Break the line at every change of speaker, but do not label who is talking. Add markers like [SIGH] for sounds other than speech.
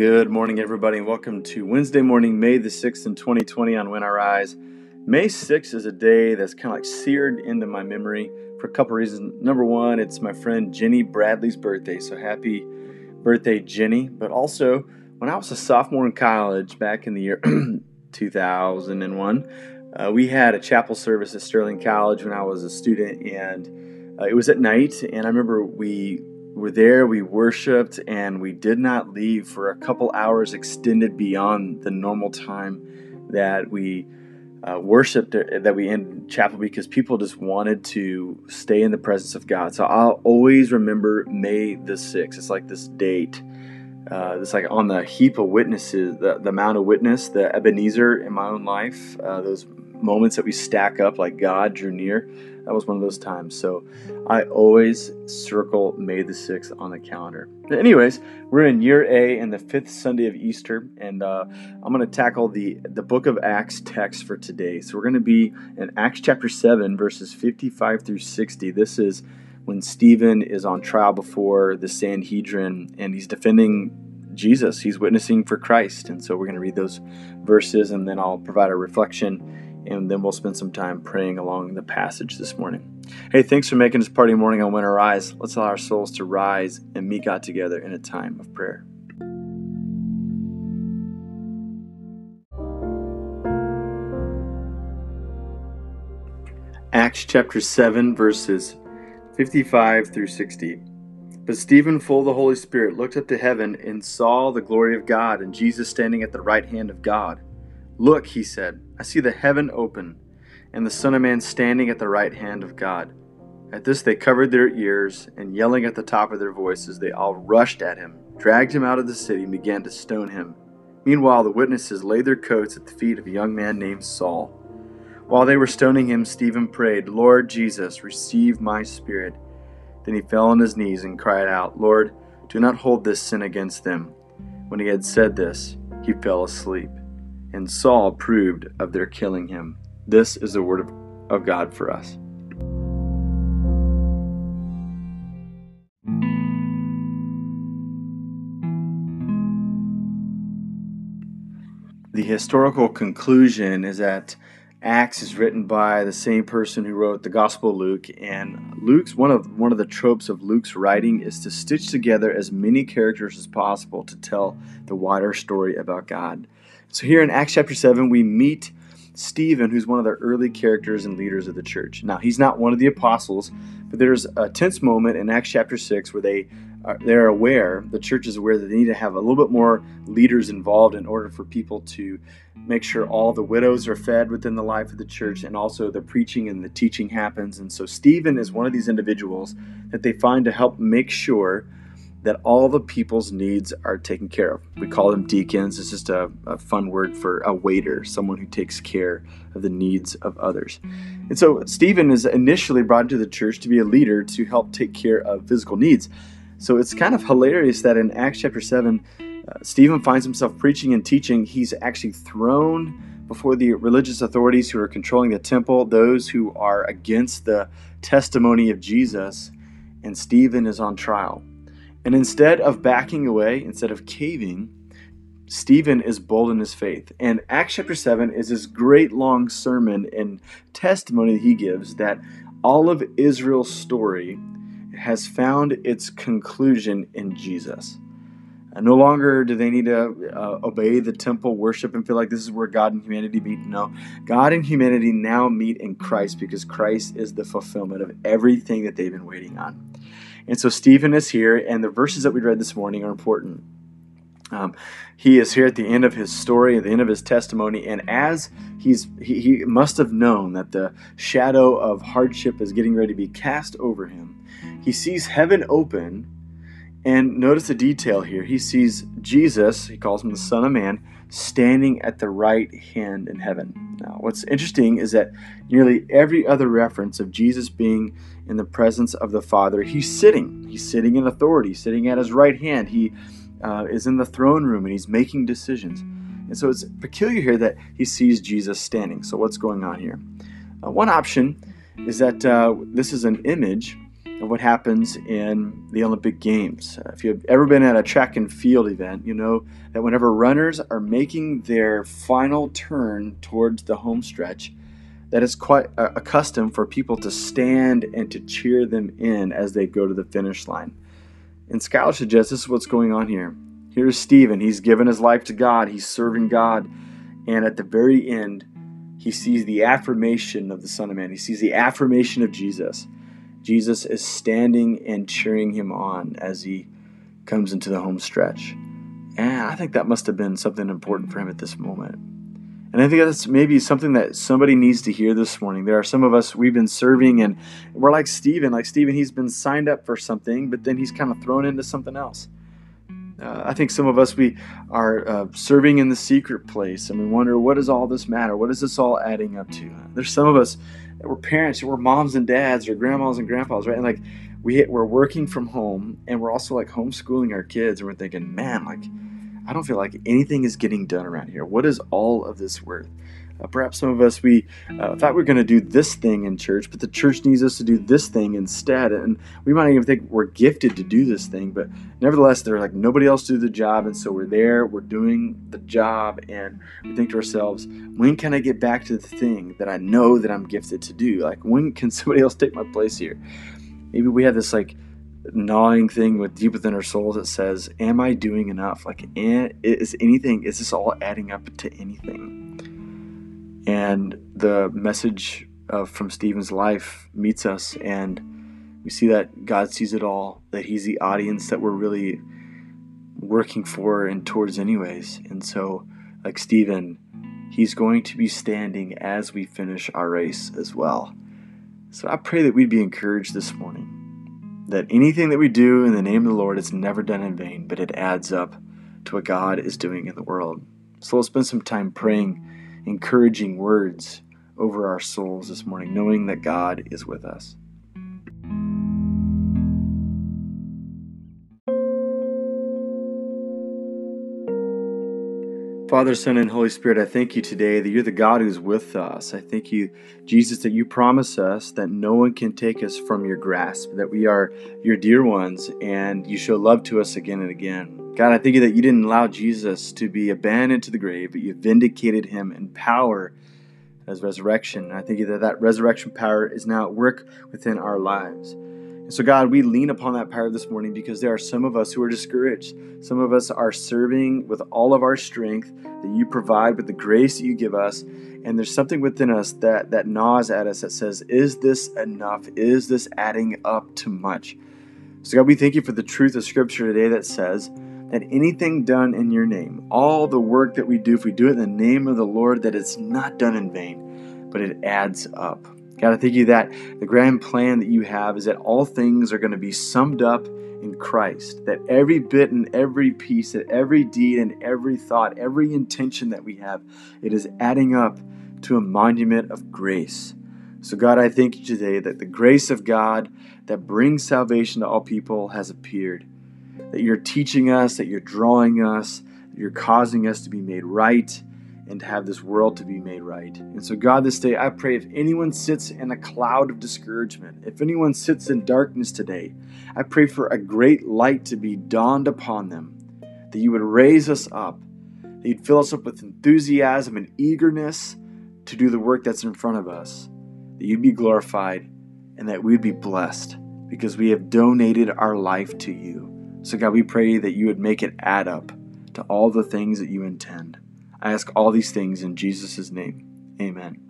Good morning, everybody, and welcome to Wednesday morning, May the 6th, in 2020 on When I Rise. May 6th is a day that's kind of like seared into my memory for a couple reasons. Number one, it's my friend Jenny Bradley's birthday, so happy birthday, Jenny. But also, when I was a sophomore in college back in the year [CLEARS THROAT] 2001, uh, we had a chapel service at Sterling College when I was a student, and uh, it was at night. And I remember we were there, we worshiped, and we did not leave for a couple hours extended beyond the normal time that we uh, worshiped, uh, that we in chapel because people just wanted to stay in the presence of God. So I'll always remember May the 6th. It's like this date. Uh, it's like on the heap of witnesses, the, the amount of witness, the Ebenezer in my own life, uh, those moments that we stack up like God drew near that was one of those times. So I always circle May the 6th on the calendar. But anyways, we're in year A and the fifth Sunday of Easter, and uh, I'm going to tackle the, the book of Acts text for today. So we're going to be in Acts chapter 7, verses 55 through 60. This is when Stephen is on trial before the Sanhedrin and he's defending Jesus. He's witnessing for Christ. And so we're going to read those verses and then I'll provide a reflection and then we'll spend some time praying along the passage this morning. Hey, thanks for making this party morning on When I Rise. Let's allow our souls to rise and meet God together in a time of prayer. Acts chapter 7, verses 55 through 60. But Stephen, full of the Holy Spirit, looked up to heaven and saw the glory of God and Jesus standing at the right hand of God. Look, he said, I see the heaven open, and the Son of Man standing at the right hand of God. At this they covered their ears, and yelling at the top of their voices, they all rushed at him, dragged him out of the city, and began to stone him. Meanwhile, the witnesses laid their coats at the feet of a young man named Saul. While they were stoning him, Stephen prayed, Lord Jesus, receive my spirit. Then he fell on his knees and cried out, Lord, do not hold this sin against them. When he had said this, he fell asleep and Saul approved of their killing him. This is the word of, God for us. The historical conclusion is that Acts is written by the same person who wrote the Gospel of Luke, and Luke's one of one of the tropes of Luke's writing is to stitch together as many characters as possible to tell the wider story about God. So here in Acts chapter 7, we meet Stephen, who's one of the early characters and leaders of the church. Now, he's not one of the apostles, but there's a tense moment in Acts chapter 6 where they are, they're aware, the church is aware that they need to have a little bit more leaders involved in order for people to make sure all the widows are fed within the life of the church and also the preaching and the teaching happens. And so Stephen is one of these individuals that they find to help make sure that all the people's needs are taken care of. We call them deacons. It's just a, a, fun word for a waiter, someone who takes care of the needs of others. And so Stephen is initially brought into the church to be a leader to help take care of physical needs. So it's kind of hilarious that in Acts chapter 7, uh, Stephen finds himself preaching and teaching. He's actually thrown before the religious authorities who are controlling the temple, those who are against the testimony of Jesus, and Stephen is on trial. And instead of backing away, instead of caving, Stephen is bold in his faith. And Acts chapter 7 is this great long sermon and testimony that he gives that all of Israel's story has found its conclusion in Jesus. And no longer do they need to uh, obey the temple worship and feel like this is where God and humanity meet. No, God and humanity now meet in Christ because Christ is the fulfillment of everything that they've been waiting on. And so Stephen is here, and the verses that we read this morning are important. Um, he is here at the end of his story, at the end of his testimony, and as he's he, he must have known that the shadow of hardship is getting ready to be cast over him. He sees heaven open, and notice the detail here. He sees Jesus, he calls him the Son of Man, standing at the right hand in heaven. Now, what's interesting is that nearly every other reference of Jesus being in the presence of the Father, he's sitting. He's sitting in authority, sitting at his right hand. He uh, is in the throne room and he's making decisions. And so it's peculiar here that he sees Jesus standing. So, what's going on here? Uh, one option is that uh, this is an image of what happens in the Olympic Games. Uh, if you've ever been at a track and field event, you know that whenever runners are making their final turn towards the home stretch, that it's quite a custom for people to stand and to cheer them in as they go to the finish line. And scholars suggest this is what's going on here. Here's Stephen. He's given his life to God, he's serving God. And at the very end, he sees the affirmation of the Son of Man. He sees the affirmation of Jesus. Jesus is standing and cheering him on as he comes into the home stretch. And I think that must have been something important for him at this moment. And I think that's maybe something that somebody needs to hear this morning. There are some of us, we've been serving and we're like Stephen. Like Stephen, he's been signed up for something, but then he's kind of thrown into something else. Uh, I think some of us, we are uh, serving in the secret place and we wonder, what does all this matter? What is this all adding up to? There's some of us that we're parents, we're moms and dads, or grandmas and grandpas, right? And like, we, we're working from home and we're also like homeschooling our kids and we're thinking, man, like, I don't feel like anything is getting done around here. What is all of this worth? Uh, perhaps some of us we uh, thought we were going to do this thing in church, but the church needs us to do this thing instead, and we might even think we're gifted to do this thing, but nevertheless, they're like nobody else do the job, and so we're there, we're doing the job, and we think to ourselves, when can I get back to the thing that I know that I'm gifted to do? Like when can [LAUGHS] somebody else take my place here? Maybe we have this like gnawing thing with deep within our souls that says, "Am I doing enough? Like, is anything? Is this all adding up to anything?" And the message uh, from Stephen's life meets us, and we see that God sees it all. That He's the audience that we're really working for and towards, anyways. And so, like Stephen, He's going to be standing as we finish our race as well. So I pray that we'd be encouraged this morning that anything that we do in the name of the Lord is never done in vain, but it adds up to what God is doing in the world. So let's spend some time praying encouraging words over our souls this morning, knowing that God is with us. Father, Son, and Holy Spirit, I thank you today that you're the God who's with us. I thank you, Jesus, that you promise us that no one can take us from your grasp, that we are your dear ones, and you show love to us again and again. God, I thank you that you didn't allow Jesus to be abandoned to the grave, but you vindicated him in power as resurrection. I thank you that that resurrection power is now at work within our lives. So, God, we lean upon that power this morning because there are some of us who are discouraged. Some of us are serving with all of our strength that you provide, with the grace that you give us. And there's something within us that, that gnaws at us that says, Is this enough? Is this adding up to much? So, God, we thank you for the truth of Scripture today that says that anything done in your name, all the work that we do, if we do it in the name of the Lord, that it's not done in vain, but it adds up. God, I thank you that the grand plan that you have is that all things are going to be summed up in Christ. That every bit and every piece, that every deed and every thought, every intention that we have, it is adding up to a monument of grace. So, God, I thank you today that the grace of God that brings salvation to all people has appeared. That you're teaching us, that you're drawing us, that you're causing us to be made right and to have this world to be made right. And so, God, this day, I pray if anyone sits in a cloud of discouragement, if anyone sits in darkness today, I pray for a great light to be dawned upon them, that you would raise us up, that you'd fill us up with enthusiasm and eagerness to do the work that's in front of us, that you'd be glorified, and that we'd be blessed because we have donated our life to you. So, God, we pray that you would make it add up to all the things that you intend. I ask all these things in Jesus' name. Amen.